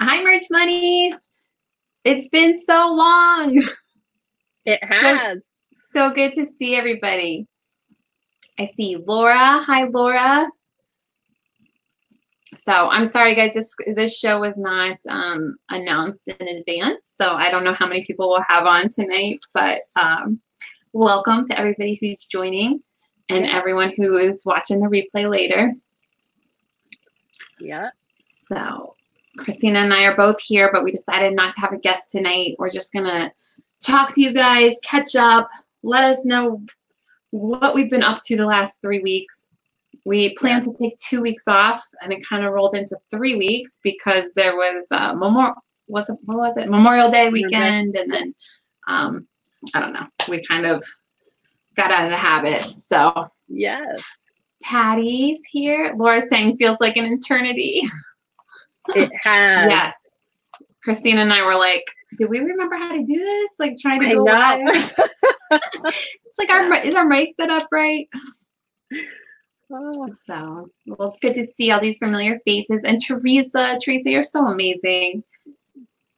Hi, Merch Money. It's been so long. It has. So, so good to see everybody. I see Laura. Hi, Laura. So I'm sorry, guys. This this show was not um, announced in advance, so I don't know how many people we'll have on tonight. But um, welcome to everybody who's joining, and everyone who is watching the replay later. Yeah. So Christina and I are both here, but we decided not to have a guest tonight. We're just gonna talk to you guys, catch up, let us know what we've been up to the last three weeks. We planned to take two weeks off, and it kind of rolled into three weeks because there was uh, Memorial was it, what was it Memorial Day weekend, and then um, I don't know. We kind of got out of the habit. So yes, Patty's here. Laura's saying feels like an eternity. It has. yes. Christina and I were like, did we remember how to do this? Like trying to go live. it's like our is our mic set up right? Oh, So well, it's good to see all these familiar faces. And Teresa, Teresa, you're so amazing.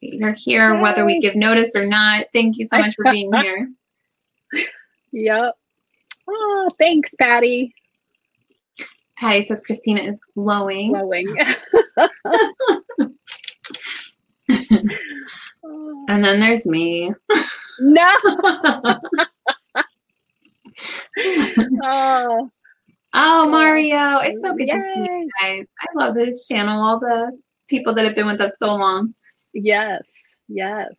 You're here whether we give notice or not. Thank you so much for being here. yep. Oh, thanks, Patty. Patty says Christina is glowing. Glowing. And then there's me. no. Oh, Oh, Mario. It's so good to see you guys. I love this channel, all the people that have been with us so long. yes. Yes.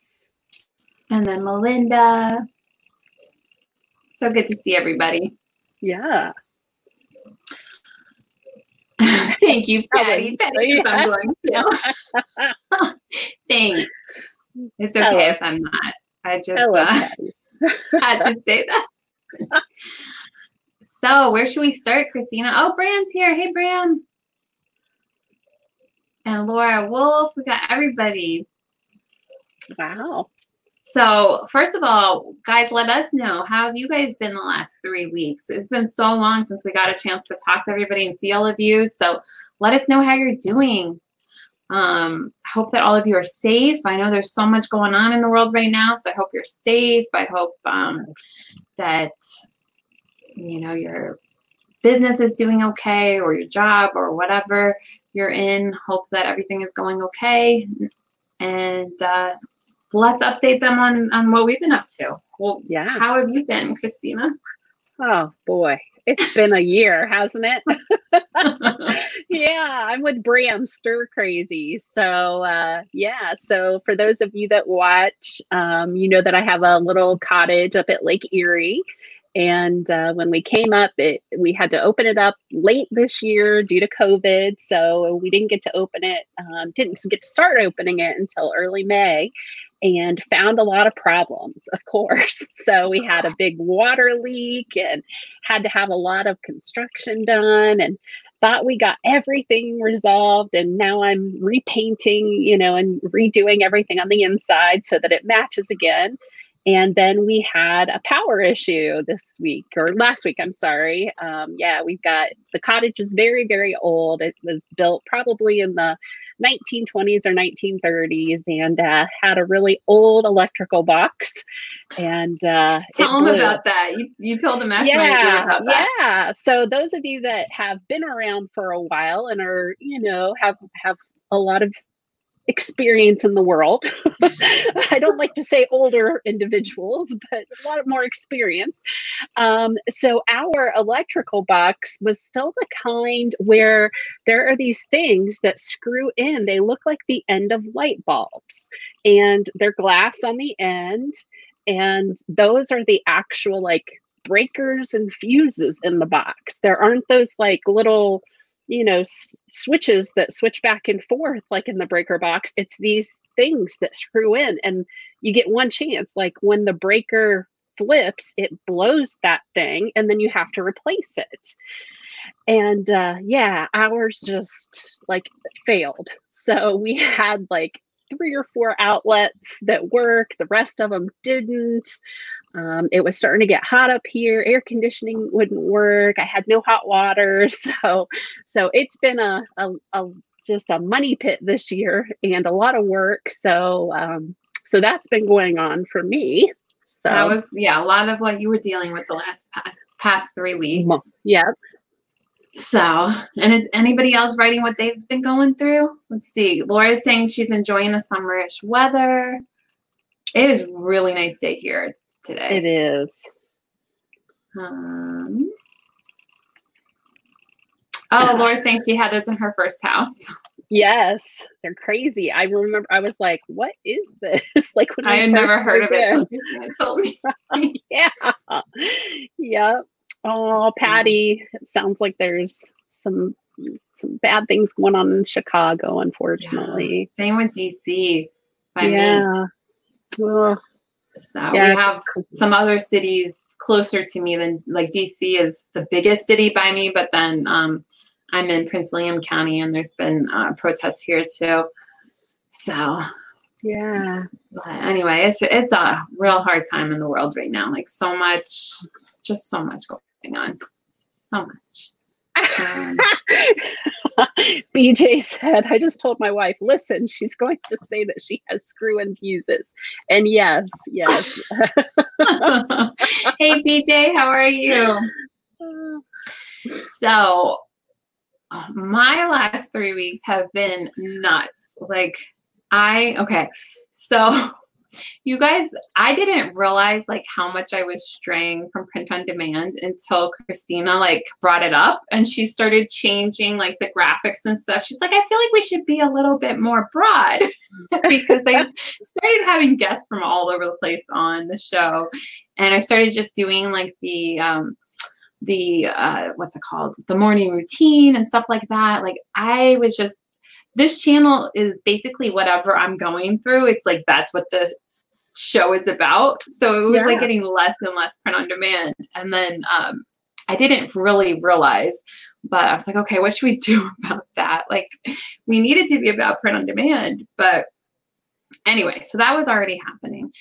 And then Melinda. So good to see everybody. Yeah. Thank you, Patty. Patty, I'm going to. Thanks. It's okay if I'm not. I just Hello, uh, had to say that. so, where should we start, Christina? Oh, Bram's here. Hey, Bram. And Laura Wolf. We got everybody. Wow. So, first of all, guys, let us know how have you guys been the last three weeks? It's been so long since we got a chance to talk to everybody and see all of you. So, let us know how you're doing. Um, I hope that all of you are safe. I know there's so much going on in the world right now, so I hope you're safe. I hope um, that you know your business is doing okay, or your job, or whatever you're in. Hope that everything is going okay, and uh, let's update them on on what we've been up to. Well, Yeah. how have you been, Christina? Oh, boy. It's been a year, hasn't it? yeah, I'm with Bram Stir Crazy. So, uh, yeah. So, for those of you that watch, um, you know that I have a little cottage up at Lake Erie. And uh, when we came up, it we had to open it up late this year due to COVID. So we didn't get to open it, um, didn't get to start opening it until early May, and found a lot of problems, of course. So we had a big water leak and had to have a lot of construction done and thought we got everything resolved and now i'm repainting you know and redoing everything on the inside so that it matches again and then we had a power issue this week or last week i'm sorry um, yeah we've got the cottage is very very old it was built probably in the 1920s or 1930s and uh, had a really old electrical box and uh, Tell them blew about that. You, you told them after yeah, about that. yeah. So those of you that have been around for a while and are, you know, have have a lot of experience in the world. I don't like to say older individuals, but a lot of more experience. Um, so our electrical box was still the kind where there are these things that screw in. They look like the end of light bulbs, and they're glass on the end and those are the actual like breakers and fuses in the box there aren't those like little you know s- switches that switch back and forth like in the breaker box it's these things that screw in and you get one chance like when the breaker flips it blows that thing and then you have to replace it. And uh yeah ours just like failed. So we had like three or four outlets that work the rest of them didn't um, it was starting to get hot up here air conditioning wouldn't work i had no hot water so so it's been a, a, a just a money pit this year and a lot of work. So um, so that's been going on for me. So that was yeah, a lot of what you were dealing with the last past past three weeks. Yeah. So, and is anybody else writing what they've been going through? Let's see. Laura's saying she's enjoying the summerish weather. It is really nice day here today. It is. Um, oh, Laura's saying she had those in her first house. Yes, they're crazy. I remember I was like, "What is this?" like when I had never heard of it. Told me. yeah, yep. Oh, Patty, it sounds like there's some some bad things going on in Chicago, unfortunately. Yeah. Same with DC. yeah. So yeah. we have some other cities closer to me than like DC is the biggest city by me, but then um, I'm in Prince William County and there's been uh, protests here too. So yeah. But anyway, it's it's a real hard time in the world right now. Like so much, just so much going on, so much. BJ said, I just told my wife, listen, she's going to say that she has screw and fuses. And yes, yes. hey, BJ, how are you? So, my last three weeks have been nuts. Like, I, okay. So, you guys, I didn't realize like how much I was straying from print on demand until Christina like brought it up and she started changing like the graphics and stuff. She's like, I feel like we should be a little bit more broad because I started having guests from all over the place on the show. And I started just doing like the um the uh what's it called? The morning routine and stuff like that. Like I was just this channel is basically whatever I'm going through. It's like that's what the show is about. So it was yeah. like getting less and less print on demand. And then um, I didn't really realize, but I was like, okay, what should we do about that? Like we needed to be about print on demand. But anyway, so that was already happening.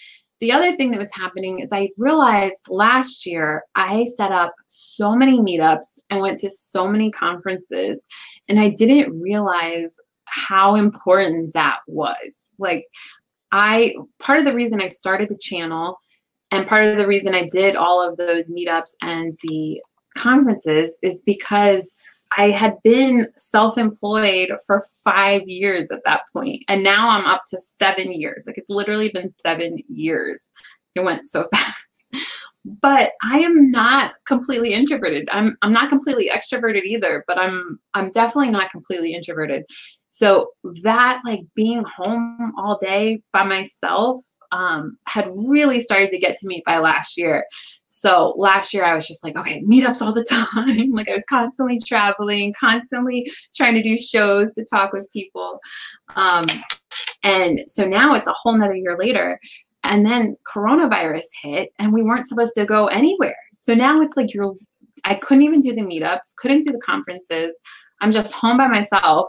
The other thing that was happening is I realized last year I set up so many meetups and went to so many conferences, and I didn't realize how important that was. Like, I, part of the reason I started the channel and part of the reason I did all of those meetups and the conferences is because I had been self employed for five years at that point, And now I'm up to seven years. Like, it's literally been seven years. It went so fast but I am not completely introverted. I'm I'm not completely extroverted either, but I'm I'm definitely not completely introverted. So that like being home all day by myself um, had really started to get to me by last year. So last year I was just like, okay, meetups all the time. like I was constantly traveling, constantly trying to do shows to talk with people. Um, and so now it's a whole nother year later. And then coronavirus hit and we weren't supposed to go anywhere. So now it's like you're I couldn't even do the meetups, couldn't do the conferences. I'm just home by myself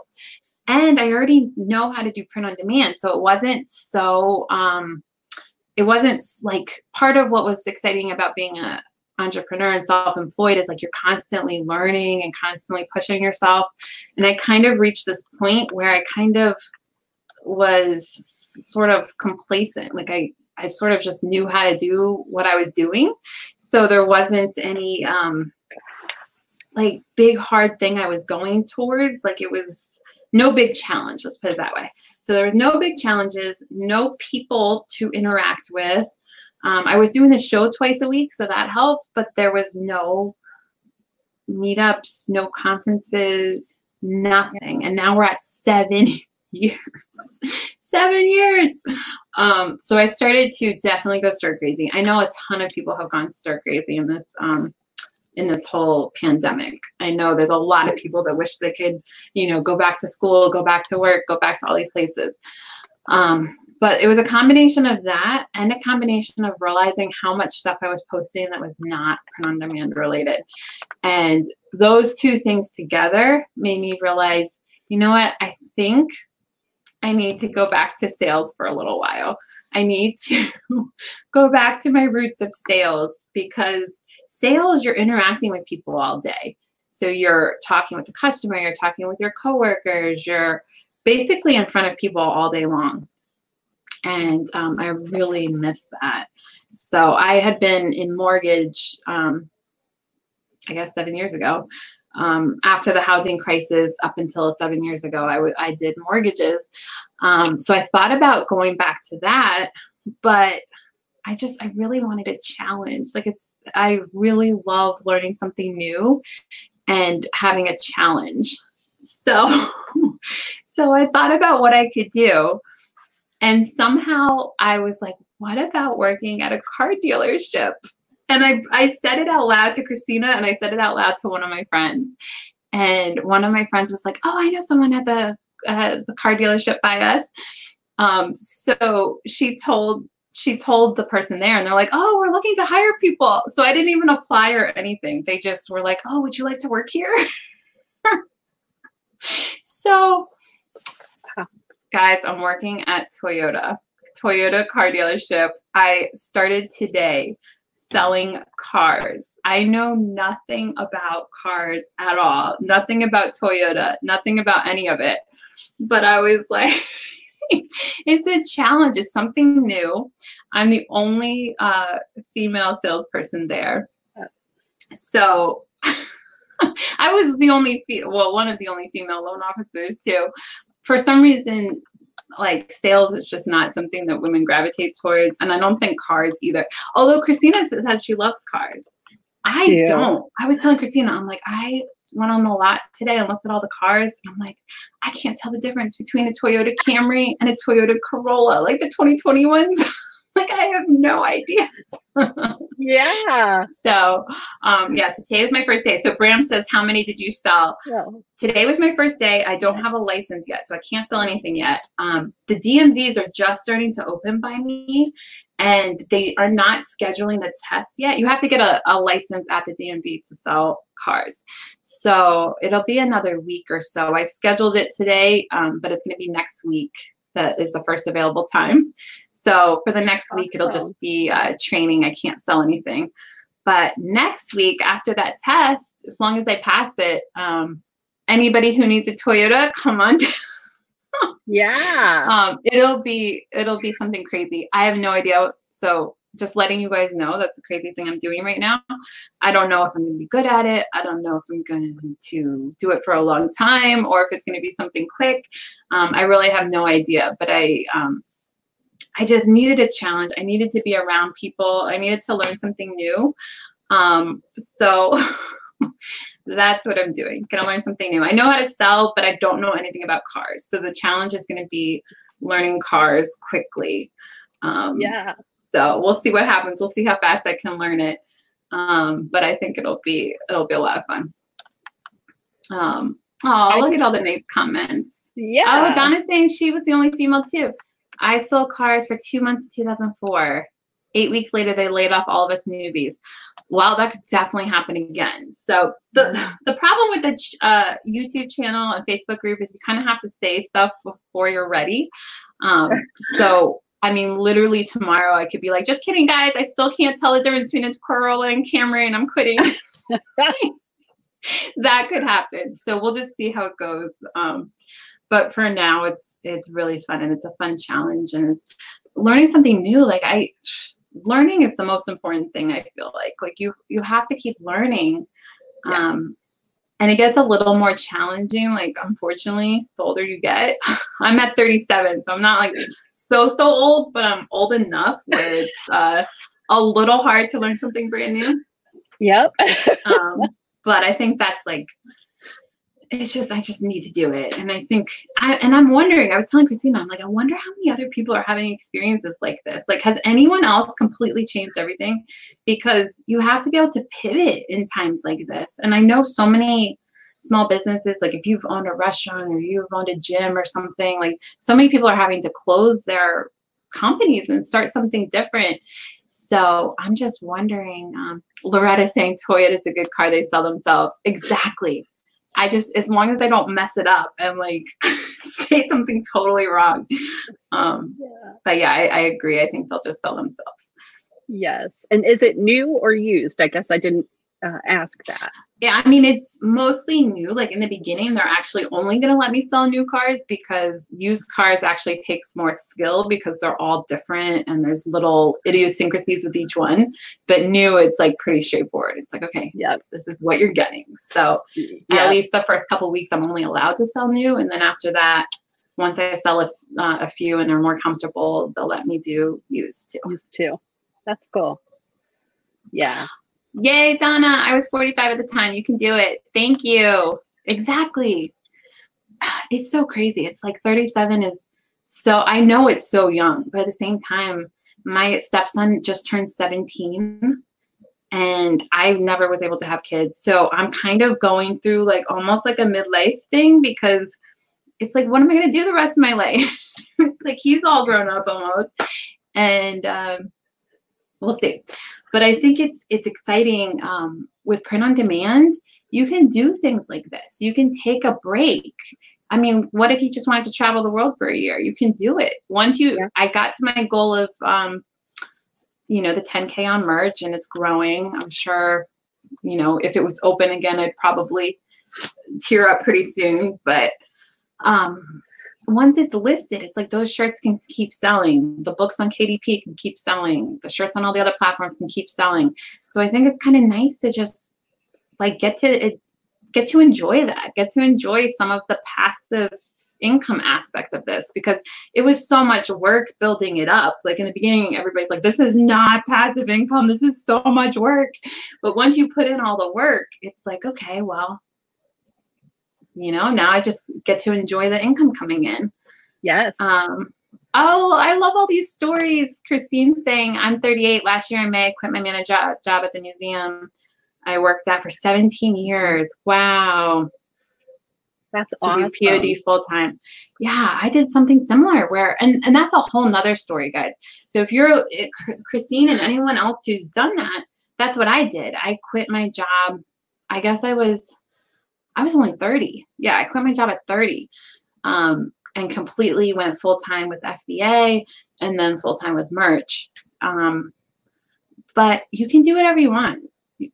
and I already know how to do print on demand. So it wasn't so um, it wasn't like part of what was exciting about being a entrepreneur and self-employed is like you're constantly learning and constantly pushing yourself. And I kind of reached this point where I kind of was sort of complacent. Like I I sort of just knew how to do what I was doing. So there wasn't any um like big hard thing I was going towards. Like it was no big challenge, let's put it that way. So there was no big challenges, no people to interact with. Um, I was doing the show twice a week, so that helped, but there was no meetups, no conferences, nothing. And now we're at seven years. seven years. Um, so I started to definitely go stir crazy. I know a ton of people have gone stir crazy in this um, in this whole pandemic. I know there's a lot of people that wish they could, you know, go back to school, go back to work, go back to all these places. Um, but it was a combination of that and a combination of realizing how much stuff I was posting that was not print on demand related. And those two things together made me realize, you know what, I think I need to go back to sales for a little while. I need to go back to my roots of sales because sales, you're interacting with people all day. So you're talking with the customer, you're talking with your coworkers, you're basically in front of people all day long. And um, I really miss that. So I had been in mortgage, um, I guess, seven years ago. Um, after the housing crisis, up until seven years ago, I, w- I did mortgages. Um, so I thought about going back to that, but I just, I really wanted a challenge. Like it's, I really love learning something new and having a challenge. So, so I thought about what I could do. And somehow I was like, what about working at a car dealership? And I, I said it out loud to Christina and I said it out loud to one of my friends. And one of my friends was like, oh, I know someone at the, uh, the car dealership by us. Um, so she told she told the person there and they're like, oh, we're looking to hire people. So I didn't even apply or anything. They just were like, oh, would you like to work here? so, guys, I'm working at Toyota, Toyota car dealership. I started today selling cars. I know nothing about cars at all, nothing about Toyota, nothing about any of it. But I was like, it's a challenge. It's something new. I'm the only uh, female salesperson there. So I was the only, fe- well, one of the only female loan officers too. For some reason, like sales is just not something that women gravitate towards. And I don't think cars either. Although Christina says she loves cars. I Do. don't. I was telling Christina, I'm like, I went on the lot today and looked at all the cars and I'm like, I can't tell the difference between a Toyota Camry and a Toyota Corolla, like the 2021s. like I have no idea. yeah. So um yeah, so today was my first day. So Bram says, How many did you sell? Today was my first day. I don't have a license yet, so I can't sell anything yet. Um the DMVs are just starting to open by me and they are not scheduling the tests yet. You have to get a, a license at the DMV to sell cars. So it'll be another week or so. I scheduled it today, um, but it's going to be next week that is the first available time. So for the next week, it'll just be uh, training. I can't sell anything. But next week, after that test, as long as I pass it, um, anybody who needs a Toyota, come on. yeah. Um, it'll be it'll be something crazy. I have no idea. So just letting you guys know that's the crazy thing I'm doing right now. I don't know if I'm going to be good at it. I don't know if I'm going to do it for a long time or if it's going to be something quick. Um, I really have no idea. But I um, I just needed a challenge. I needed to be around people. I needed to learn something new. Um, so that's what I'm doing. Gonna learn something new. I know how to sell, but I don't know anything about cars. So the challenge is gonna be learning cars quickly. Um, yeah. So we'll see what happens. We'll see how fast I can learn it. Um, but I think it'll be it'll be a lot of fun. Um, oh, look at all the nice comments. Yeah. Oh, Donna's saying she was the only female too. I sold cars for two months in 2004. Eight weeks later, they laid off all of us newbies. Well, that could definitely happen again. So the the problem with the uh, YouTube channel and Facebook group is you kind of have to say stuff before you're ready. Um, so I mean, literally tomorrow, I could be like, just kidding, guys. I still can't tell the difference between a Corolla and Camry, and I'm quitting. that could happen. So we'll just see how it goes. Um, but for now it's it's really fun and it's a fun challenge and it's learning something new. Like i learning is the most important thing i feel like like you you have to keep learning. Yeah. um and it gets a little more challenging like unfortunately the older you get. I'm at 37 so i'm not like so so old but i'm old enough where it's uh, a little hard to learn something brand new. Yep. Um, but i think that's like it's just I just need to do it. And I think I and I'm wondering, I was telling Christina, I'm like, I wonder how many other people are having experiences like this. Like, has anyone else completely changed everything? Because you have to be able to pivot in times like this. And I know so many small businesses, like if you've owned a restaurant or you've owned a gym or something, like so many people are having to close their companies and start something different. So I'm just wondering. Um, Loretta saying Toyota is a good car; they sell themselves. Exactly. I just as long as I don't mess it up and like say something totally wrong. Um, yeah. But yeah, I, I agree. I think they'll just sell themselves. Yes. And is it new or used? I guess I didn't uh, ask that? Yeah, I mean, it's mostly new. Like in the beginning, they're actually only going to let me sell new cars because used cars actually takes more skill because they're all different and there's little idiosyncrasies with each one. But new, it's like pretty straightforward. It's like, okay, yeah, this is what you're getting. So yeah. at least the first couple weeks, I'm only allowed to sell new. And then after that, once I sell a, uh, a few and they're more comfortable, they'll let me do used too. Used too. That's cool. Yeah. Yay, Donna. I was 45 at the time. You can do it. Thank you. Exactly. It's so crazy. It's like 37 is so, I know it's so young, but at the same time, my stepson just turned 17 and I never was able to have kids. So I'm kind of going through like almost like a midlife thing because it's like, what am I going to do the rest of my life? like he's all grown up almost. And um, we'll see but I think it's it's exciting um, with print on demand. You can do things like this. You can take a break. I mean, what if you just wanted to travel the world for a year? You can do it. Once you, yeah. I got to my goal of, um, you know, the 10K on merch and it's growing. I'm sure, you know, if it was open again, I'd probably tear up pretty soon. But um, once it's listed, it's like those shirts can keep selling. The books on KDP can keep selling. The shirts on all the other platforms can keep selling. So I think it's kind of nice to just like get to it, get to enjoy that, get to enjoy some of the passive income aspect of this because it was so much work building it up. Like in the beginning, everybody's like, this is not passive income. This is so much work. But once you put in all the work, it's like, okay, well, you know now i just get to enjoy the income coming in yes um oh i love all these stories christine saying i'm 38 last year in may i quit my manager job, at the museum i worked at for 17 years wow that's to awesome. do POD full time. Yeah, I did something similar where, and and that's a whole nother story, guys. So if you're Christine and anyone else who's done that, that's what I did. I quit my job. I guess I was I was only 30. Yeah, I quit my job at 30 um, and completely went full time with FBA and then full time with merch. Um, but you can do whatever you want.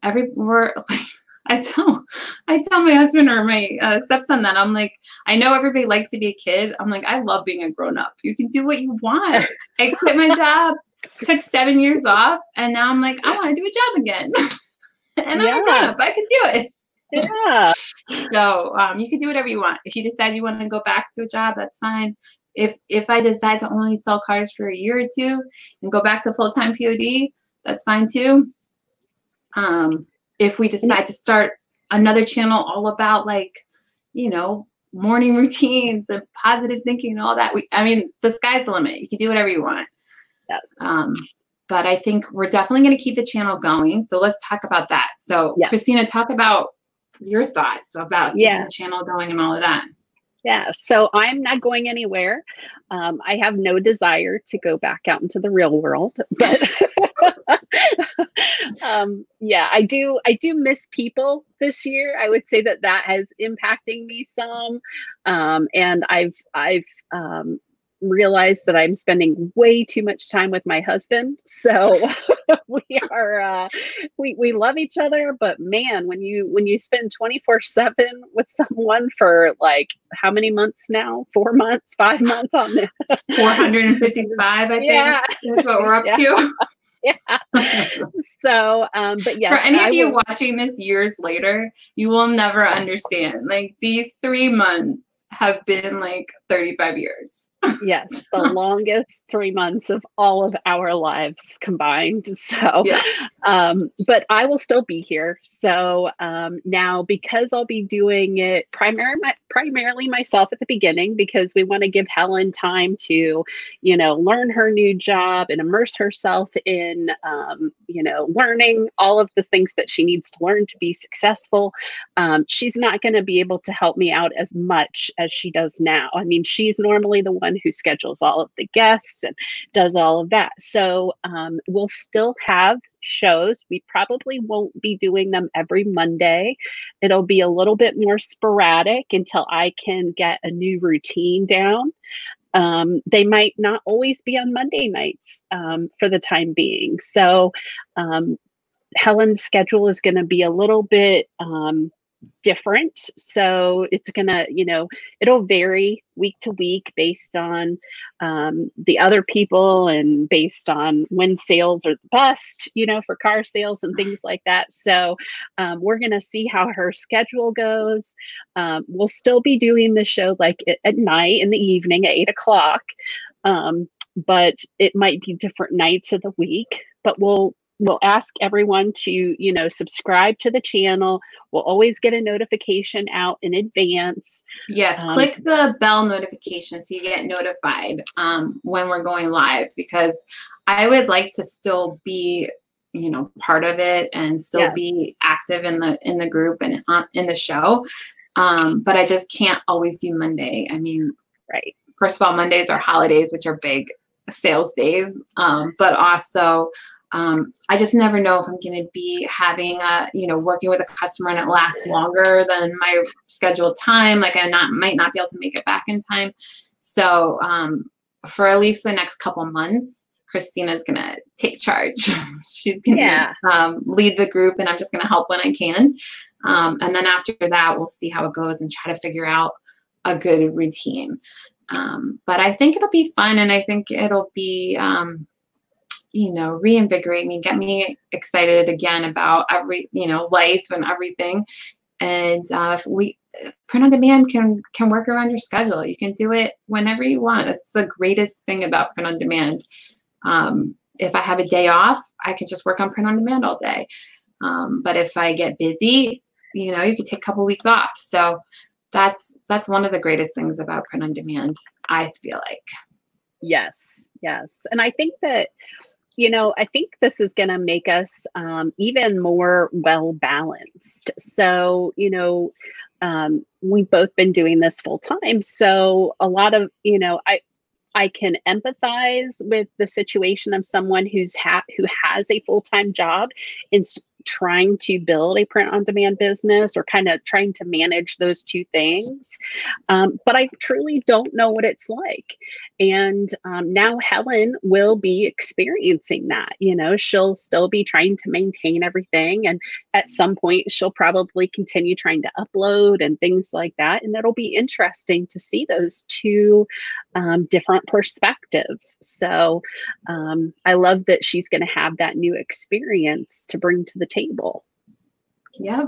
Every we're like, I tell I tell my husband or my uh, stepson that I'm like, I know everybody likes to be a kid. I'm like, I love being a grown up. You can do what you want. I quit my job, took seven years off, and now I'm like, I want to do a job again. and I'm a grown up. I can do it yeah. so um, you can do whatever you want. If you decide you want to go back to a job, that's fine. If if I decide to only sell cars for a year or two and go back to full time POD, that's fine too. Um, if we decide to start another channel all about like, you know, morning routines and positive thinking and all that, we I mean, the sky's the limit. You can do whatever you want. Yes. Um, but I think we're definitely going to keep the channel going. So let's talk about that. So, yes. Christina, talk about your thoughts about yeah. the channel going and all of that. Yeah, so I'm not going anywhere. Um, I have no desire to go back out into the real world, but um, yeah, I do. I do miss people this year. I would say that that has impacting me some, um, and I've I've um, realized that I'm spending way too much time with my husband. So we are uh, we we love each other, but man, when you when you spend 24/7 with someone for like how many months now? 4 months, 5 months on this. 455 I yeah. think. That's what we're up yeah. to. yeah. So, um, but yeah. for any of you watching this years later, you will never understand. Like these three months have been like 35 years yes, the longest three months of all of our lives combined. So, yeah. um, but I will still be here. So um, now, because I'll be doing it primarily, primarily myself at the beginning, because we want to give Helen time to, you know, learn her new job and immerse herself in, um, you know, learning all of the things that she needs to learn to be successful. Um, she's not going to be able to help me out as much as she does now. I mean, she's normally the one who schedules all of the guests and does all of that. So um, we'll still have shows. We probably won't be doing them every Monday. It'll be a little bit more sporadic until I can get a new routine down. Um, they might not always be on Monday nights um, for the time being. So um, Helen's schedule is going to be a little bit um, different. So it's going to, you know, it'll vary week to week based on um, the other people and based on when sales are the best, you know, for car sales and things like that. So um, we're going to see how her schedule goes. Um, we'll still be doing the show like at, night in the evening at eight o'clock. Um, but it might be different nights of the week but we'll we'll ask everyone to you know subscribe to the channel. We'll always get a notification out in advance. Yes um, click the bell notification so you get notified um, when we're going live because i would like to still be you know part of it and still yes. be active in the in the group and uh, in the show. Um, but i just can't always do monday. I mean right. first of all mondays are holidays which are big sales days um, but also um, I just never know if I'm going to be having a, you know, working with a customer and it lasts longer than my scheduled time. Like I not might not be able to make it back in time. So um, for at least the next couple months, Christina's going to take charge. She's going to yeah. um, lead the group, and I'm just going to help when I can. Um, and then after that, we'll see how it goes and try to figure out a good routine. Um, but I think it'll be fun, and I think it'll be um, you know reinvigorate me get me excited again about every you know life and everything. And uh, we print on demand can can work around your schedule. You can do it whenever you want. That's the greatest thing about print on demand. Um, if i have a day off i can just work on print on demand all day. Um, but if i get busy you know you could take a couple weeks off. So that's that's one of the greatest things about print on demand i feel like. Yes yes. And i think that you know, I think this is going to make us um, even more well balanced. So, you know, um, we've both been doing this full time. So, a lot of, you know, I, I can empathize with the situation of someone who's ha- who has a full time job and trying to build a print on demand business or kind of trying to manage those two things. Um, but I truly don't know what it's like. And um, now Helen will be experiencing that. You know, she'll still be trying to maintain everything. And at some point, she'll probably continue trying to upload and things like that. And it'll be interesting to see those two um, different perspectives. So um, I love that she's going to have that new experience to bring to the table. Yeah.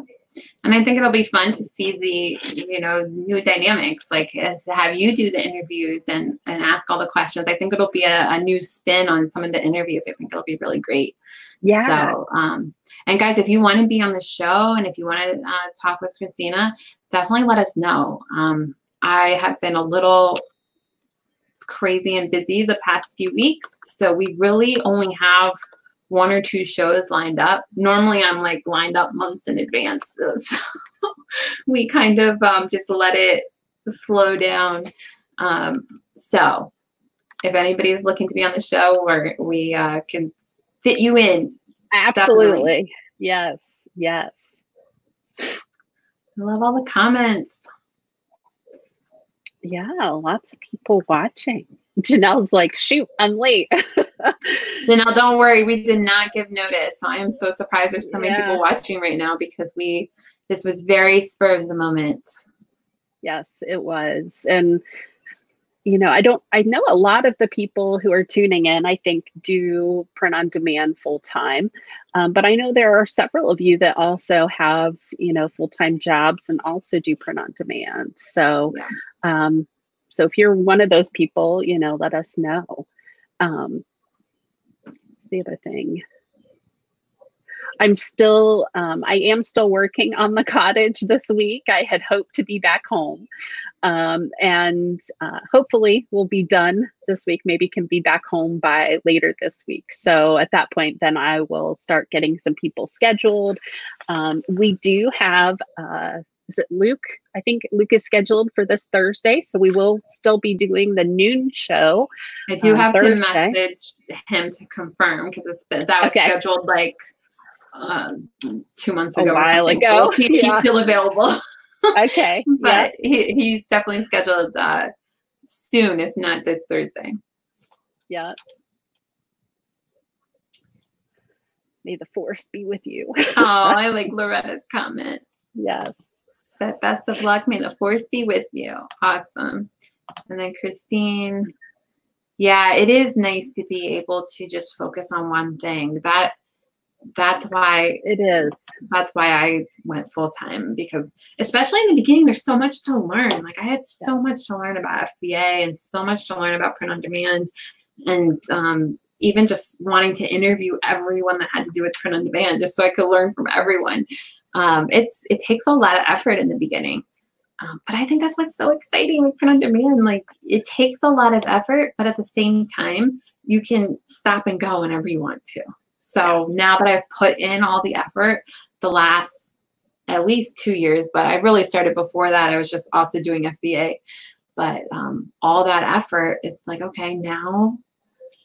And I think it'll be fun to see the, you know, new dynamics, like to have you do the interviews and, and ask all the questions. I think it'll be a, a new spin on some of the interviews. I think it'll be really great. Yeah. So, um, and guys, if you want to be on the show and if you want to uh, talk with Christina, definitely let us know. Um, I have been a little crazy and busy the past few weeks. So we really only have one or two shows lined up. Normally, I'm like lined up months in advance. So we kind of um, just let it slow down. Um, so if anybody is looking to be on the show, or we uh, can fit you in. Absolutely. Definitely. Yes. Yes. I love all the comments. Yeah, lots of people watching. Janelle's like, shoot, I'm late. Janelle, don't worry. We did not give notice. I am so surprised there's so many yeah. people watching right now because we, this was very spur of the moment. Yes, it was. And, you know, I don't, I know a lot of the people who are tuning in, I think, do print on demand full time. Um, but I know there are several of you that also have, you know, full time jobs and also do print on demand. So, yeah. um, so if you're one of those people, you know, let us know. Um, the other thing? I'm still, um, I am still working on the cottage this week. I had hoped to be back home. Um, and uh, hopefully we'll be done this week. Maybe can be back home by later this week. So at that point, then I will start getting some people scheduled. Um, we do have uh, is it Luke? I think Luke is scheduled for this Thursday, so we will still be doing the noon show. I do have Thursday. to message him to confirm because it's been, that was okay. scheduled like uh, two months ago. A while ago, so he, yeah. he's still available. okay, but yeah. he, he's definitely scheduled uh, soon, if not this Thursday. Yeah. May the force be with you. oh, I like Loretta's comment. Yes. Said best of luck. May the force be with you. Awesome. And then Christine, yeah, it is nice to be able to just focus on one thing. That that's why it is. That's why I went full time because especially in the beginning, there's so much to learn. Like I had so yeah. much to learn about FBA and so much to learn about print on demand, and um, even just wanting to interview everyone that had to do with print on demand, just so I could learn from everyone. Um, it's it takes a lot of effort in the beginning, um, but I think that's what's so exciting with print on demand. Like it takes a lot of effort, but at the same time, you can stop and go whenever you want to. So yes. now that I've put in all the effort, the last at least two years, but I really started before that. I was just also doing FBA. But um, all that effort, it's like, okay, now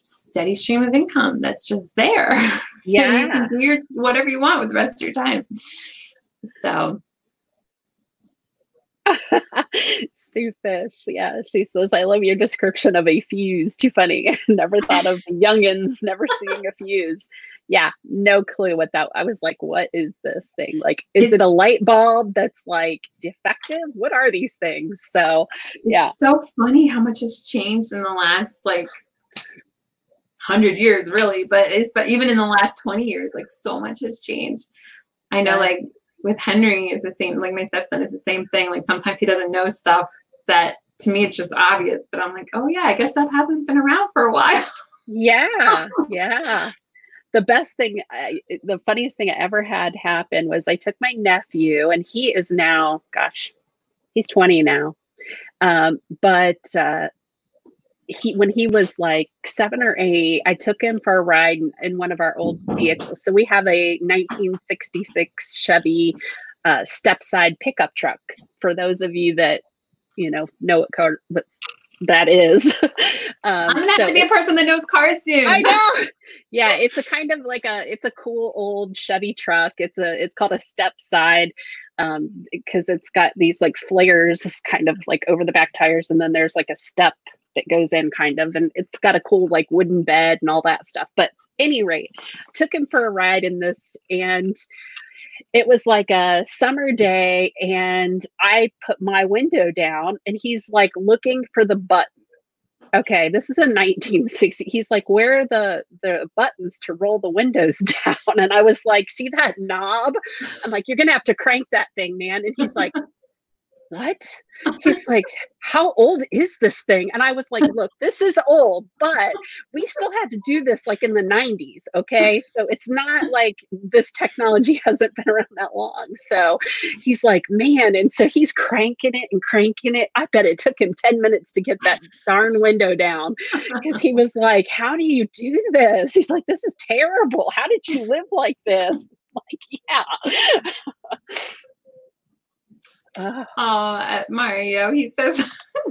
steady stream of income that's just there. Yeah. you can do your whatever you want with the rest of your time. So Sue Fish, yeah, she says, I love your description of a fuse. Too funny. never thought of youngins never seeing a fuse. Yeah, no clue what that I was like, what is this thing? Like, is it a light bulb that's like defective? What are these things? So yeah. so funny how much has changed in the last like hundred years, really. But it's but even in the last twenty years, like so much has changed. I know, like with Henry, is the same. Like my stepson is the same thing. Like sometimes he doesn't know stuff that to me it's just obvious, but I'm like, oh yeah, I guess that hasn't been around for a while. yeah, yeah. The best thing, I, the funniest thing I ever had happen was I took my nephew, and he is now, gosh, he's 20 now. Um, but uh, he when he was like seven or eight, I took him for a ride in one of our old vehicles. So we have a 1966 Chevy uh, step side pickup truck. For those of you that you know know what car that is. um, I'm gonna have to be a person that knows cars soon. I know. Yeah, it's a kind of like a it's a cool old Chevy truck. It's a it's called a step side um because it's got these like flares kind of like over the back tires and then there's like a step that goes in kind of and it's got a cool like wooden bed and all that stuff. But any rate took him for a ride in this and it was like a summer day and i put my window down and he's like looking for the button. Okay this is a 1960 he's like where are the the buttons to roll the windows down? And i was like see that knob? I'm like you're gonna have to crank that thing man. And he's like what? He's like, how old is this thing? And I was like, look, this is old, but we still had to do this like in the 90s. Okay. So it's not like this technology hasn't been around that long. So he's like, man. And so he's cranking it and cranking it. I bet it took him 10 minutes to get that darn window down because he was like, how do you do this? He's like, this is terrible. How did you live like this? Like, yeah. Oh, uh, Mario, he says,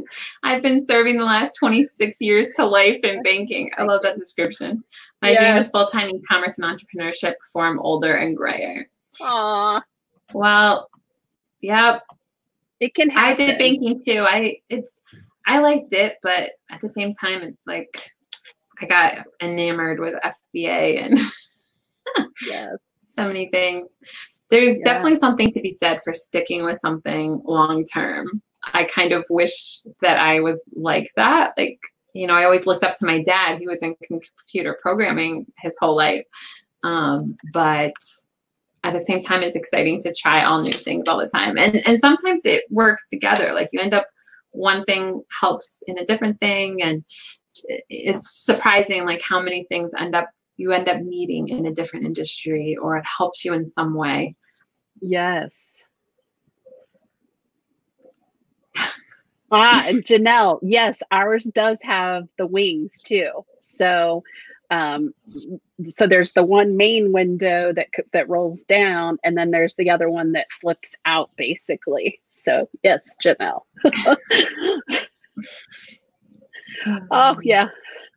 I've been serving the last 26 years to life in banking. I love that description. My yes. dream is full time in commerce and entrepreneurship before I'm older and grayer. Aw. Well, yep. It can happen. I did banking too. I it's I liked it, but at the same time, it's like I got enamored with FBA and yes. so many things there's yeah. definitely something to be said for sticking with something long term. I kind of wish that I was like that. Like, you know, I always looked up to my dad. He was in computer programming his whole life. Um, but at the same time, it's exciting to try all new things all the time. And, and sometimes it works together. Like you end up, one thing helps in a different thing. And it's surprising like how many things end up you end up needing in a different industry or it helps you in some way. Yes. ah, Janelle, yes, ours does have the wings too. So, um, so there's the one main window that that rolls down, and then there's the other one that flips out, basically. So, yes, Janelle. oh yeah,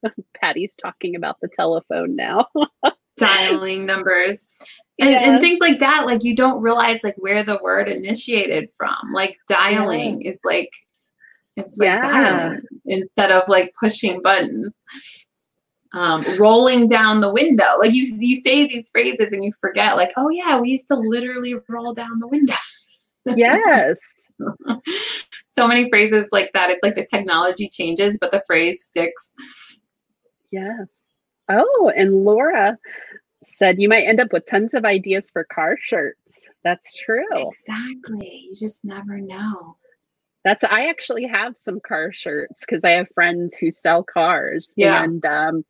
Patty's talking about the telephone now. Dialing numbers. And, yes. and, things like that, like you don't realize like where the word initiated from. Like dialing yeah. is like it's like yeah. dialing instead of like pushing buttons. um, rolling down the window. Like you, you say these phrases and you forget, like, oh yeah, we used to literally roll down the window. yes. so many phrases like that. It's like the technology changes, but the phrase sticks. Yes. Oh, and Laura said you might end up with tons of ideas for car shirts. That's true. Exactly. You just never know. That's I actually have some car shirts because I have friends who sell cars. Yeah. And um,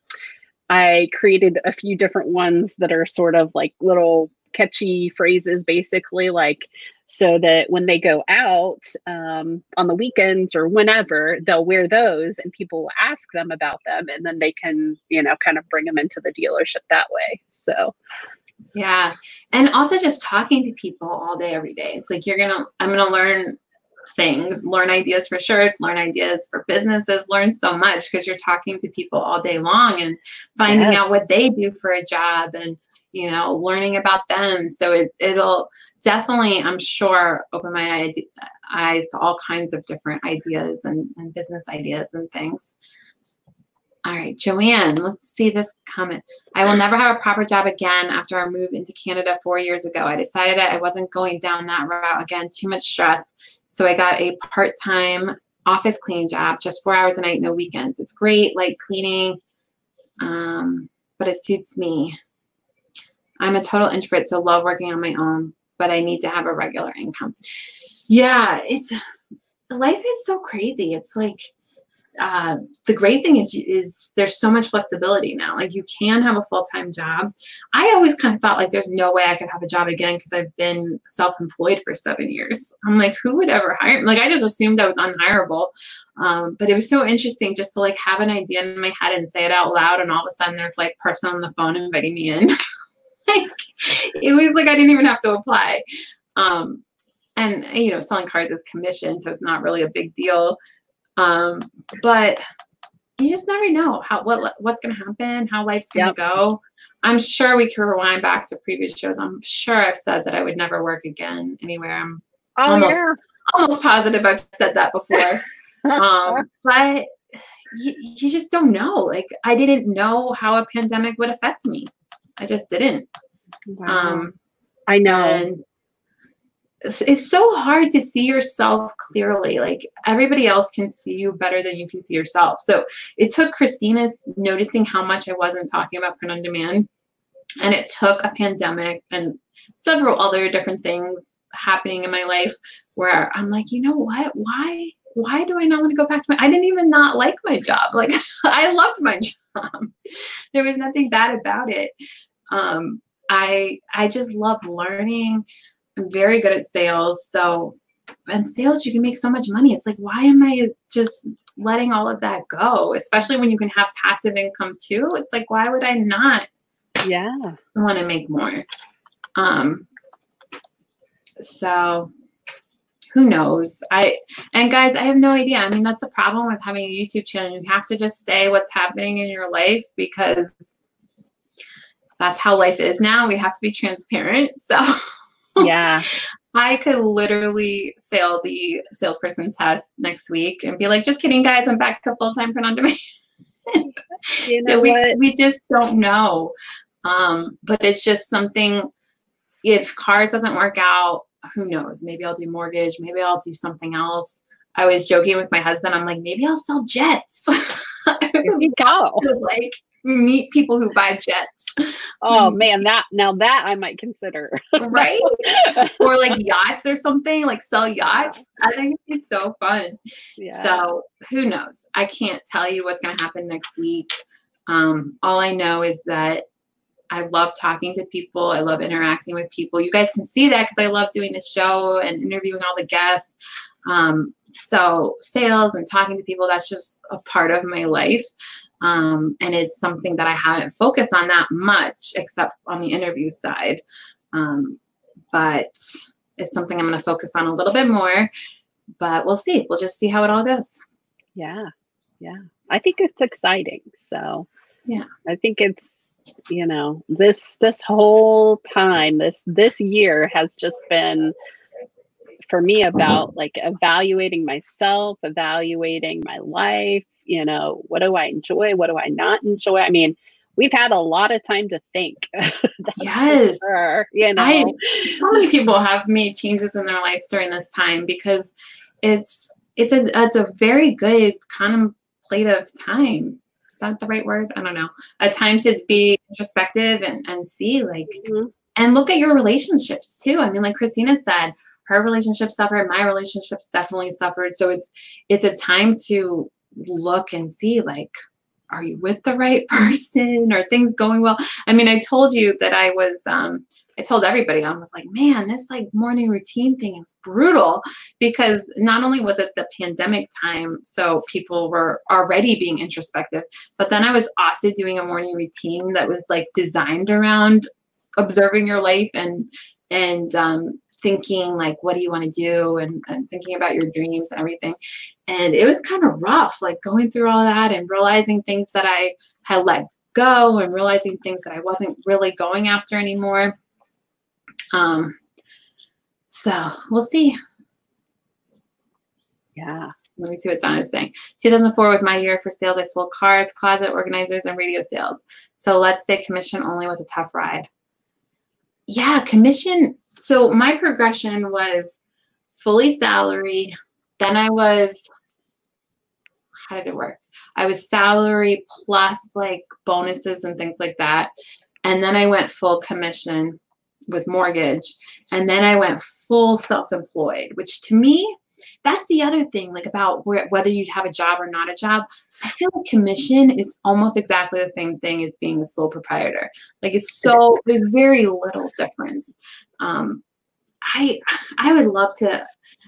I created a few different ones that are sort of like little catchy phrases, basically, like so that when they go out um, on the weekends or whenever, they'll wear those and people will ask them about them and then they can, you know, kind of bring them into the dealership that way. So, yeah. And also just talking to people all day, every day. It's like you're going to, I'm going to learn things, learn ideas for shirts, learn ideas for businesses, learn so much because you're talking to people all day long and finding yes. out what they do for a job and you know learning about them so it, it'll definitely i'm sure open my eyes to all kinds of different ideas and, and business ideas and things all right, Joanne, let's see this comment. I will never have a proper job again after I move into Canada four years ago. I decided I wasn't going down that route again, too much stress. So I got a part time office cleaning job, just four hours a night, no weekends. It's great, like cleaning, um, but it suits me. I'm a total introvert, so love working on my own, but I need to have a regular income. Yeah, it's life is so crazy. It's like uh, the great thing is is there's so much flexibility now. Like you can have a full time job. I always kind of thought like there's no way I could have a job again because I've been self employed for seven years. I'm like, who would ever hire? Me? Like I just assumed I was unhireable. Um, but it was so interesting just to like have an idea in my head and say it out loud, and all of a sudden there's like person on the phone inviting me in. like it was like I didn't even have to apply. Um, and you know, selling cards is commission, so it's not really a big deal. Um, but you just never know how what what's going to happen, how life's going to yep. go. I'm sure we can rewind back to previous shows. I'm sure I've said that I would never work again anywhere. I'm oh, almost, yeah. almost positive I've said that before. um, but you, you just don't know. Like I didn't know how a pandemic would affect me. I just didn't. Wow. Um, I know it's so hard to see yourself clearly. Like everybody else can see you better than you can see yourself. So it took Christina's noticing how much I wasn't talking about print on demand. And it took a pandemic and several other different things happening in my life where I'm like, you know what? Why? Why do I not want to go back to my? I didn't even not like my job. Like I loved my job. there was nothing bad about it. Um, I I just love learning. I'm very good at sales. So, and sales, you can make so much money. It's like, why am I just letting all of that go? Especially when you can have passive income too. It's like, why would I not? Yeah. Want to make more. Um. So, who knows? I and guys, I have no idea. I mean, that's the problem with having a YouTube channel. You have to just say what's happening in your life because that's how life is now. We have to be transparent. So. yeah. I could literally fail the salesperson test next week and be like, just kidding, guys, I'm back to full time print on demand. you know so we, what? we just don't know. Um, but it's just something, if cars doesn't work out, who knows? Maybe I'll do mortgage, maybe I'll do something else. I was joking with my husband. I'm like, maybe I'll sell jets. There you go. like meet people who buy jets. Oh man, that now that I might consider. right? or like yachts or something, like sell yachts. I think it'd be so fun. Yeah. So who knows? I can't tell you what's gonna happen next week. Um, all I know is that I love talking to people. I love interacting with people. You guys can see that because I love doing the show and interviewing all the guests. Um, so sales and talking to people, that's just a part of my life. Um, and it's something that I haven't focused on that much, except on the interview side. Um, but it's something I'm going to focus on a little bit more. But we'll see. We'll just see how it all goes. Yeah. Yeah. I think it's exciting. So, yeah. I think it's, you know, this this whole time, this this year has just been for me about like evaluating myself, evaluating my life, you know, what do I enjoy? What do I not enjoy? I mean, we've had a lot of time to think. yes. Sure, you know, I, so many people have made changes in their life during this time because it's it's a it's a very good contemplative time. Is that the right word? I don't know. A time to be introspective and, and see like mm-hmm. and look at your relationships too. I mean, like Christina said, her relationship suffered, my relationships definitely suffered. So it's it's a time to look and see like are you with the right person? Are things going well? I mean, I told you that I was, um, I told everybody, I was like, man, this like morning routine thing is brutal because not only was it the pandemic time, so people were already being introspective, but then I was also doing a morning routine that was like designed around observing your life and, and, um, thinking like what do you want to do and, and, thinking about your dreams and everything and it was kind of rough like going through all that and realizing things that i had let go and realizing things that i wasn't really going after anymore um so we'll see yeah let me see what Donna's saying. 2004 was my year for sales. I sold cars, closet organizers, and radio sales. So let's say commission only was a tough ride. Yeah, commission so my progression was fully salary. Then I was, how did it work? I was salary plus like bonuses and things like that. And then I went full commission with mortgage. And then I went full self employed, which to me, that's the other thing, like about where, whether you have a job or not a job. I feel like commission is almost exactly the same thing as being a sole proprietor. Like it's so there's very little difference. Um, I I would love to.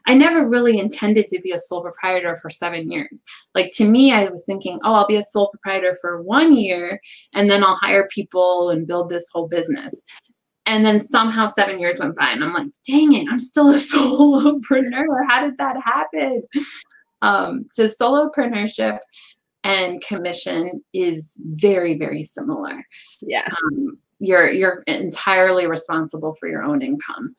I never really intended to be a sole proprietor for seven years. Like to me, I was thinking, oh, I'll be a sole proprietor for one year, and then I'll hire people and build this whole business. And then somehow seven years went by, and I'm like, dang it, I'm still a solopreneur. How did that happen? Um, so solopreneurship and commission is very, very similar. Yeah. Um, you're you're entirely responsible for your own income.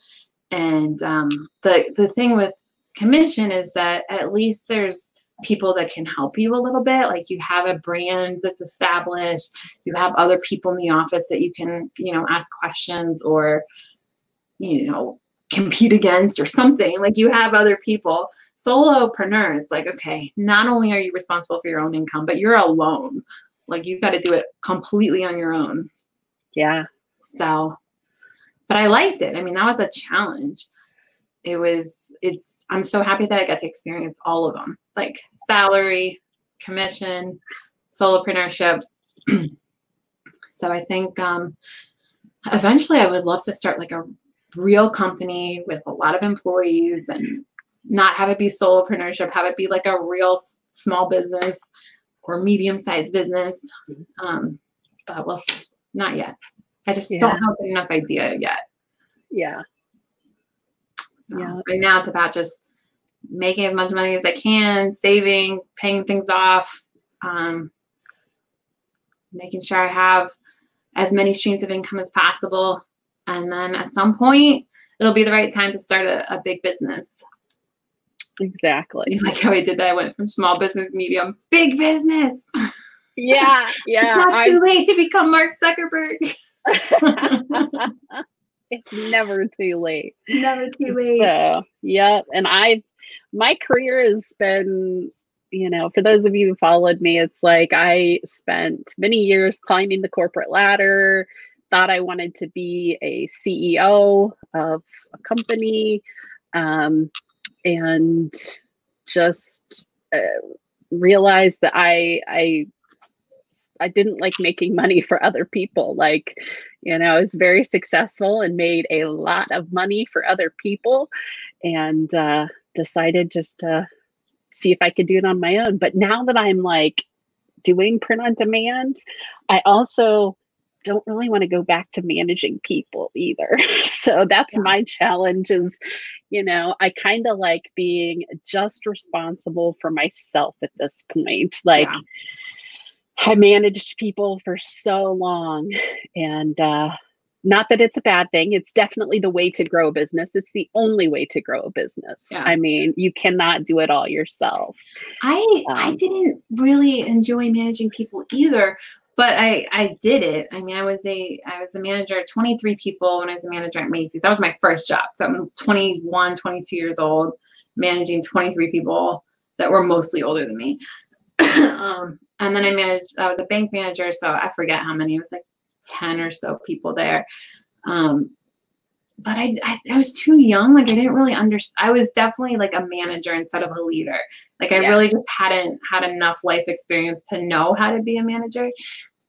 And um, the the thing with commission is that at least there's people that can help you a little bit. Like you have a brand that's established, you have other people in the office that you can, you know, ask questions or, you know, compete against or something. Like you have other people. Solopreneurs, like, okay, not only are you responsible for your own income, but you're alone. Like you've got to do it completely on your own. Yeah. So but I liked it. I mean, that was a challenge. It was, it's, I'm so happy that I got to experience all of them like salary, commission, solopreneurship. so I think um, eventually I would love to start like a real company with a lot of employees and not have it be solopreneurship, have it be like a real small business or medium sized business. Um, but we'll see. Not yet. I just yeah. don't have enough idea yet. Yeah. So yeah. Right now it's about just making as much money as I can, saving, paying things off, um, making sure I have as many streams of income as possible. And then at some point, it'll be the right time to start a, a big business. Exactly. You Like how I did that. I went from small business, medium, big business. Yeah. Yeah. it's not too late to become Mark Zuckerberg. it's never too late. Never too late. So, yep. And I've, my career has been, you know, for those of you who followed me, it's like I spent many years climbing the corporate ladder, thought I wanted to be a CEO of a company, um, and just uh, realized that I, I I didn't like making money for other people. Like, you know, I was very successful and made a lot of money for other people and uh, decided just to see if I could do it on my own. But now that I'm like doing print on demand, I also don't really want to go back to managing people either. so that's yeah. my challenge is, you know, I kind of like being just responsible for myself at this point. Like, yeah I managed people for so long and uh, not that it's a bad thing it's definitely the way to grow a business it's the only way to grow a business Yeah. i mean you cannot do it all yourself I I Um, didn't really enjoy managing people either, but I I did it. I mean, I was a I was a manager of 23 people when I was a manager at Macy's. That was my first job. So I'm 21, 22 years old, managing 23 people that were mostly older than me. um, and then I managed. I was a bank manager, so I forget how many. It was like 10 or so people there. Um, but I, I I was too young. Like I didn't really understand. I was definitely like a manager instead of a leader. Like I Yeah. really just hadn't had enough life experience to know how to be a manager.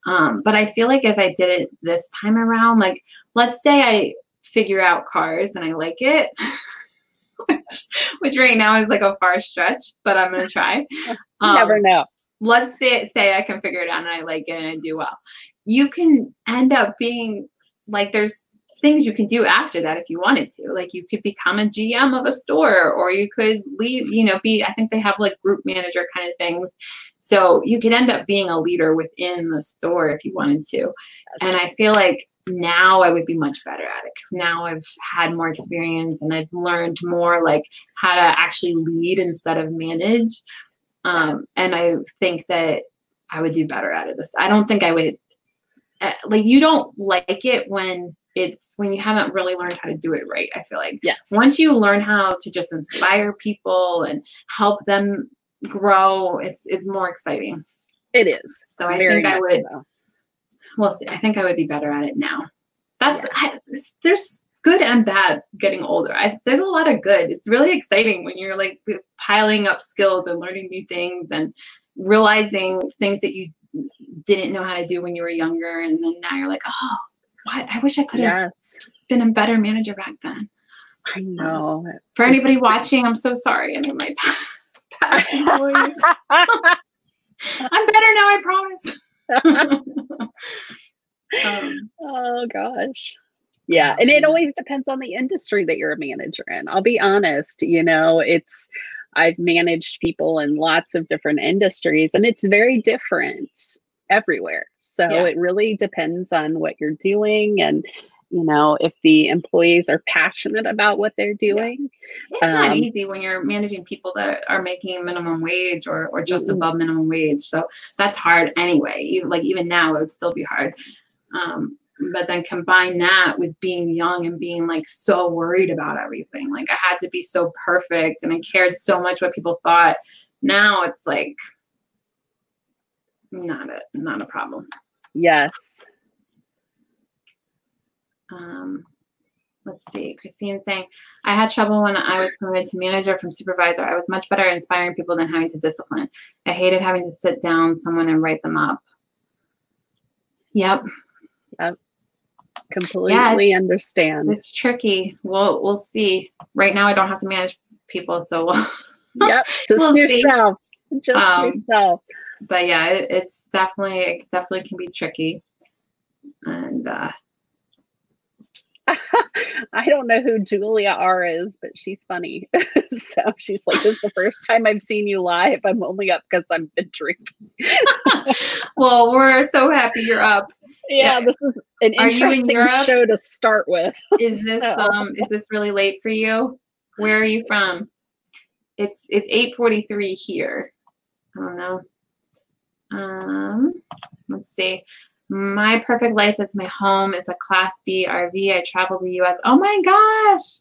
Um, but I feel like if I did it this time around, like let's say I figure out cars and I like it, which, which right now is like a far stretch, but I'm gonna try. Um, never know let's say say I can figure it out and I like it and I do well. You can end up being like there's things you can do after that if you wanted to. Like you could become a GM of a store or you could leave, you know, be I think they have like group manager kind of things. So you could end up being a leader within the store if you wanted to. And I feel like now I would be much better at it because now I've had more experience and I've learned more like how to actually lead instead of manage. Um, and I think that I would do better at it. This I don't think I would uh, like you don't like it when it's when you haven't really learned how to do it right. I feel like yes once you learn how to just inspire people and help them grow, it's it's more exciting. it is So I very think I would so. we'll see. I think I would be better at it now. That's I, there's good and bad getting older. I, there's a lot of good. It's really exciting when you're like piling up skills and learning new things and realizing things that you didn't know how to do when you were younger, and then now you're like, oh, what? I wish I could have yes been a better manager back then. i know For anybody watching, I'm so sorry. Any of my past employees. I'm better now. I promise. um, Oh gosh. Yeah, and it always depends on the industry that you're a manager in. I'll be honest, you know, it's I've managed people in lots of different industries and it's very different everywhere. So Yeah. it really depends on what you're doing and you know, if the employees are passionate about what they're doing. It's not Um, easy when you're managing people that are making minimum wage or, or just Mhm. above minimum wage. So that's hard anyway. Even, like even now, it would still be hard. Um, but then combine that with being young and being like so worried about everything. Like I had to be so perfect and I cared so much what people thought. Now it's like not a not a problem. Yes. Um, let's see. Christine saying, I had trouble when I was promoted to manager from supervisor. I was much better at inspiring people than having to discipline. I hated having to sit down someone and write them up. Yep, Yep. Completely it's- understand. it's tricky. We'll we'll see. Right now, I don't have to manage people, so we'll. yep. Just We'll see. yourself. Just Um, yourself. But yeah, it, it's definitely it definitely can be tricky, and uh, I don't know who Julia R is, but she's funny. so she's like, This is the first time I've seen you live. I'm only up because I've been drinking. well, we're so happy you're up. Yeah, Yeah. this is an Are interesting show to start with. Is this So- um is this really late for you? Where are you from? It's it's eight forty three here. I don't know. Um, let's see. My perfect life is my home. It's a Class B RV. I travel the U.S. Oh my gosh!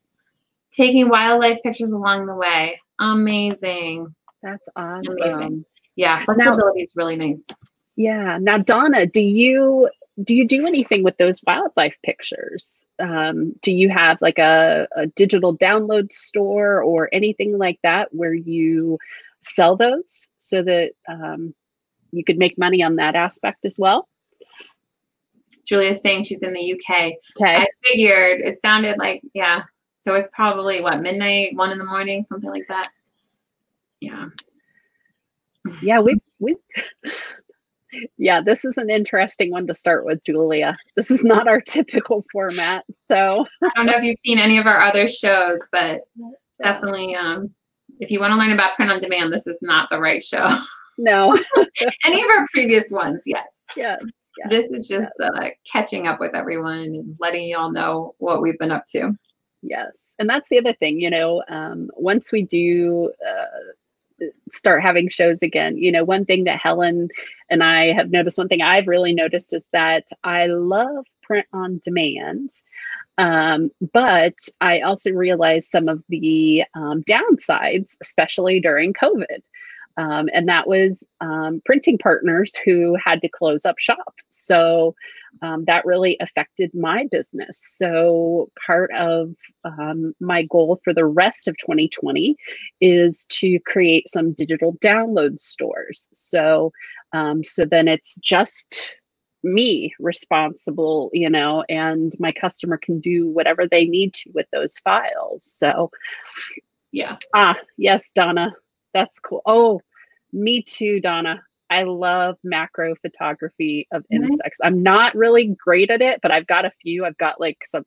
Taking wildlife pictures along the way. Amazing. That's awesome. Amazing. Yeah, flexibility is really nice. Yeah. Now, Donna, do you do you do anything with those wildlife pictures? Um, do you have like a, a digital download store or anything like that where you sell those so that um, you could make money on that aspect as well? Julia's saying she's in the UK. Okay. I figured it sounded like yeah. So it's probably what midnight, one in the morning, something like that. Yeah. yeah, we we yeah, this is an interesting one to start with, Julia. This is not our typical format, so I don't know if you've seen any of our other shows, but definitely um if you want to learn about print on demand, this is not the right show. no. any of our previous ones, yes. yes, Yes. This is just uh, catching up with everyone and letting y'all know what we've been up to. Yes. And that's the other thing, you know, um, once we do uh, start having shows again, you know, one thing that Helen and I have noticed, one thing I've really noticed is that I love print on demand. Um, but I also realized some of the um, downsides, especially during COVID. Um, and that was um, printing partners who had to close up shop. So um, that really affected my business. So part of um, my goal for the rest of 2020 is to create some digital download stores. So um, so then it's just me responsible, you know, and my customer can do whatever they need to with those files. So yes. Ah, yes, Donna. That's cool. Oh, me too, Donna. I love macro photography of insects. I'm not really great at it, but I've got a few. I've got like some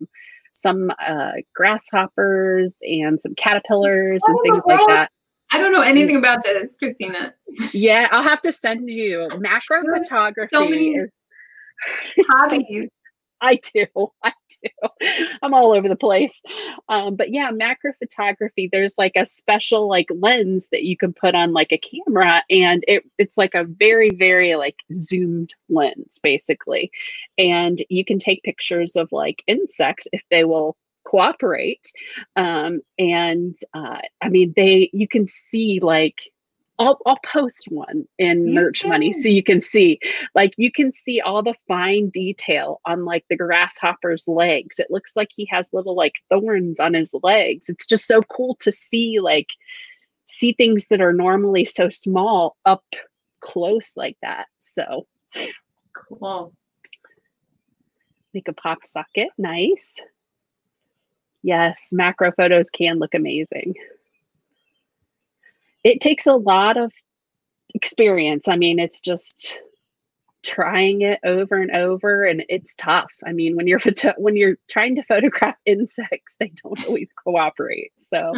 some uh, grasshoppers and some caterpillars and things like that. I don't know anything about this, Christina. yeah, I'll have to send you. Macro photography so is hobbies. I do. I do. I'm all over the place. Um, but yeah, macro photography, there's like a special like lens that you can put on like a camera and it it's like a very, very like zoomed lens basically. And you can take pictures of like insects if they will cooperate. Um, and uh, I mean they you can see like I'll, I'll post one in you merch can. money so you can see like you can see all the fine detail on like the grasshopper's legs. It looks like he has little like thorns on his legs. It's just so cool to see like see things that are normally so small up close like that. So cool. Make a pop socket. Nice. Yes macro photos can look amazing it takes a lot of experience. I mean, it's just trying it over and over and it's tough. I mean, when you're photo- when you're trying to photograph insects, they don't always cooperate. So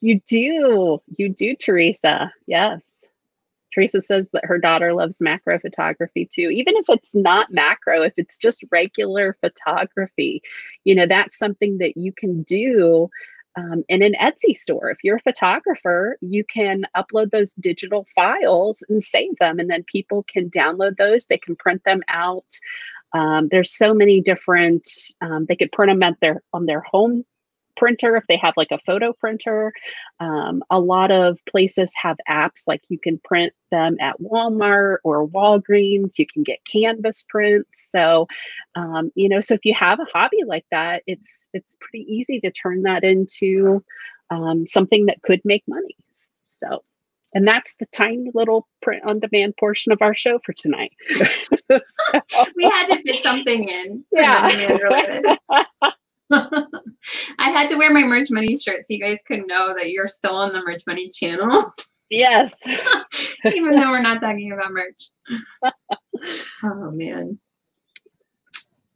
you do. You do, Teresa. Yes. Teresa says that her daughter loves macro photography too. Even if it's not macro, if it's just regular photography, you know, that's something that you can do um, in an Etsy store. If you're a photographer, you can upload those digital files and save them, and then people can download those. They can print them out. Um, there's so many different. Um, they could print them at their on their home printer if they have like a photo printer. Um, a lot of places have apps like you can print them at Walmart or Walgreens. You can get canvas prints. So, um, you know, so if you have a hobby like that, it's it's pretty easy to turn that into um, something that could make money. So. And that's the tiny little print on demand portion of our show for tonight. so, we had to fit something in. Yeah. I had to wear my Merch Money shirt so you guys could know that you're still on the Merch Money channel. Yes. Even though we're not talking about merch. oh man.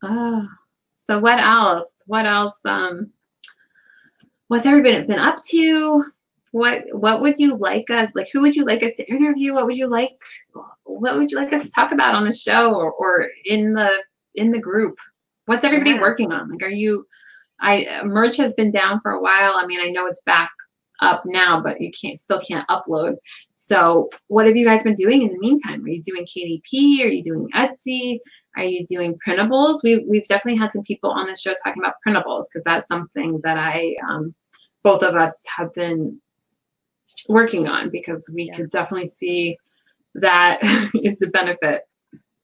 Oh. So what else? What else? Um what's everybody been up to? What what would you like us like who would you like us to interview? What would you like what would you like us to talk about on the show or, or in the in the group? What's everybody yeah. working on? Like are you I merch has been down for a while. I mean, I know it's back up now, but you can't still can't upload. So what have you guys been doing in the meantime? Are you doing KDP? Are you doing Etsy? Are you doing printables? We, we've definitely had some people on the show talking about printables because that's something that I, um, both of us have been working on because we yeah. could definitely see that is the benefit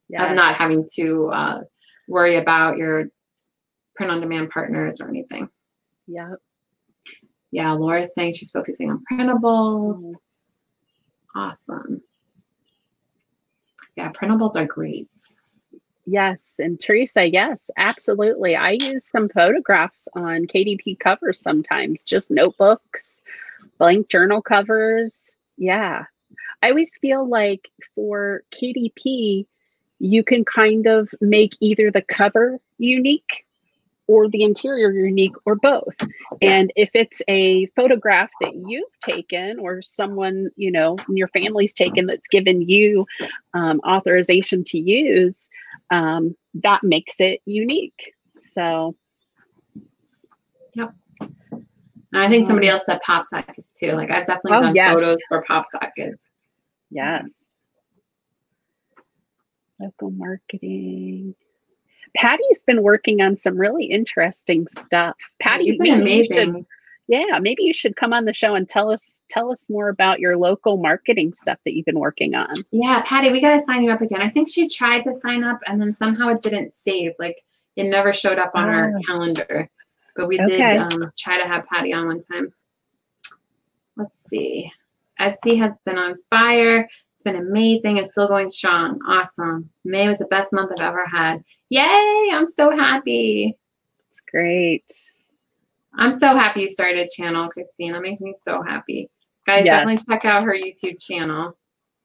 yeah. of not having to uh, worry about your print on demand partners or anything. Yeah. Yeah, Laura's saying she's focusing on printables. Mm. Awesome. Yeah, printables are great. Yes. And Teresa, yes, absolutely. I use some photographs on KDP covers sometimes, just notebooks, blank journal covers. Yeah. I always feel like for KDP, you can kind of make either the cover unique or the interior unique or both. And if it's a photograph that you've taken or someone you know in your family's taken that's given you um, authorization to use um, that makes it unique. So. Yep. And i think somebody else said pop sockets too. Like i've definitely Oh, done yes. photos for pop sockets. Yes. Local marketing patty's been working on some really interesting stuff patty maybe you should- Yeah, maybe you should come on the show and tell us tell us more about your local marketing stuff that you've been working on. Yeah, Patty, we gotta sign you up again. I think she tried to sign up and then somehow it didn't save. Like it never showed up on our Oh. calendar. But we Okay. did um, try to have Patty on one time. Let's see. Etsy has been on fire. Been amazing. and still going strong. Awesome. May was the best month I've ever had. Yay! I'm so happy. It's great. I'm so happy you started a channel, Christine. That makes me so happy. Guys, Yes. definitely check out her YouTube channel.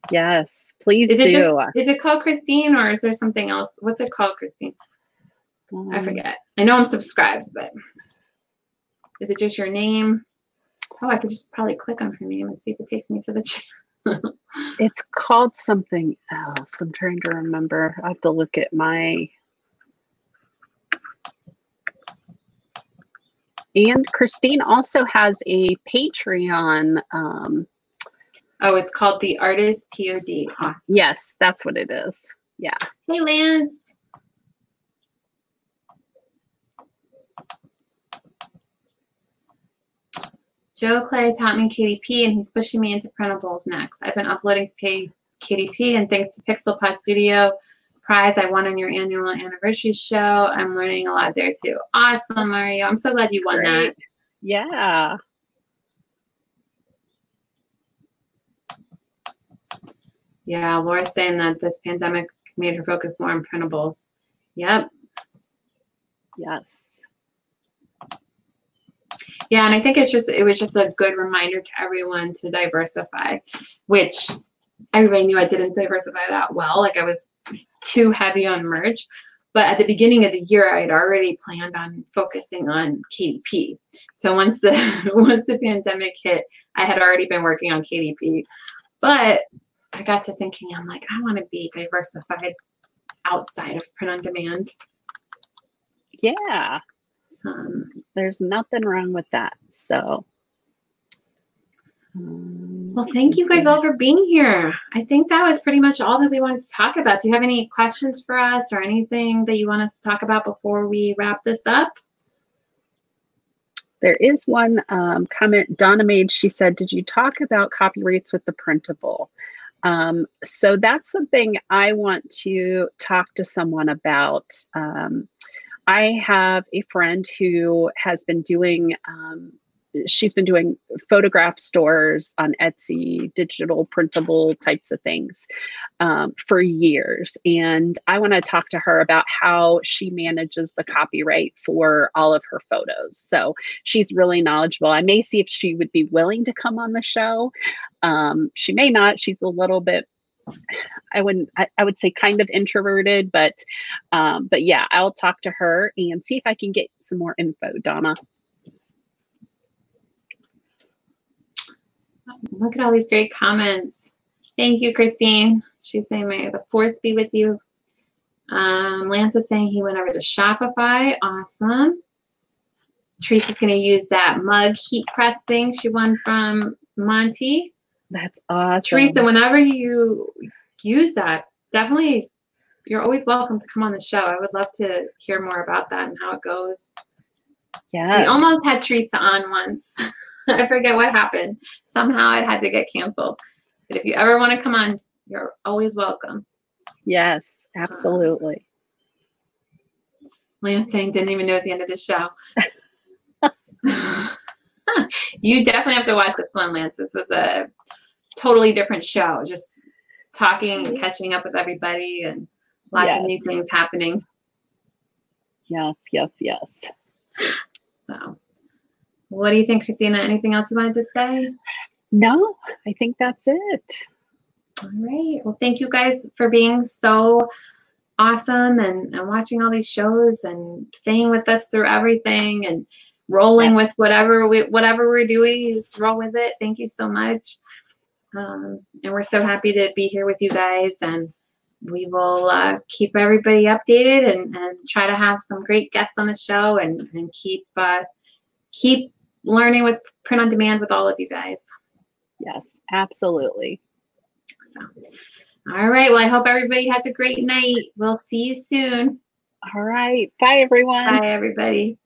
Yes, please Is do. it just is it called Christine or is there something else? What's it called, Christine? I Um, forget. I know I'm subscribed, but is it just your name? Oh, I could just probably click on her name and see if it takes me to the channel. It's called something else. I'm trying to remember. I have to look at my. And Christine also has a Patreon. Um, oh, it's called the Artist POD. Awesome. yes, that's what it is. Yeah. Hey, Lance. Joe Clay taught me KDP and he's pushing me into printables next. I've been uploading to K- KDP and thanks to Pixel Pod Studio prize I won on your annual anniversary show. I'm learning a lot there too. Awesome, Mario. I'm so glad you won that. Yeah. Yeah, Laura's saying that this pandemic made her focus more on printables. Yep. Yes. Yeah, and I think it's just it was just a good reminder to everyone to diversify, which everybody knew I didn't diversify that well. Like I was too heavy on merch. But at the beginning of the year, I had already planned on focusing on KDP. So once the once the pandemic hit, I had already been working on KDP. But I got to thinking, I'm like, I want to be diversified outside of print on demand. Yeah. Um, There's nothing wrong with that. So. um, Well, thank you guys all for being here. I think that was pretty much all that we wanted to talk about. Do you have any questions for us or anything that you want us to talk about before we wrap this up? There is one um, comment Donna made. She said, Did you talk about copyrights with the printable? Um, so that's something I want to talk to someone about. Um, I have a friend who has been doing, um, she's been doing photograph stores on Etsy, digital printable types of things um, for years. And I want to talk to her about how she manages the copyright for all of her photos. So she's really knowledgeable. I may see if she would be willing to come on the show. Um, she may not. She's a little bit I wouldn't I, I would say kind of introverted, but um, but yeah, I'll talk to her and see if I can get some more info, Donna. Look at all these great comments. Thank you, Christine. She's saying, May the force be with you. Um, Lance is saying he went over to Shopify. Awesome. Teresa's going to use that mug heat press thing she won from Monty. That's awesome. Teresa, whenever you use that, definitely you're always welcome to come on the show. I would love to hear more about that and how it goes. Yeah. We almost had Teresa on once. I forget what happened. Somehow it had to get canceled. But if you ever want to come on, you're always welcome. Yes, uh, absolutely. Lance saying didn't even know it's the end of the show. you definitely have to watch this one, Lance. This was a totally different show. Just talking and mm-hmm. catching up with everybody and lots of new things happening. Yes, yes, yes. So, what do you think, Christina? Anything else you wanted to say? No, I think that's it. All right. Well, thank you guys for being so awesome and, and watching all these shows and staying with us through everything and rolling with whatever we whatever we're doing. You just roll with it. Thank you so much. Um, and we're so happy to be here with you guys and we will uh, keep everybody updated and, and try to have some great guests on the show and, and keep uh, keep learning with print on demand with all of you guys. Yes, absolutely. So, all right. Well, I hope everybody has a great night. We'll see you soon. All right. Bye, everyone. Bye, everybody.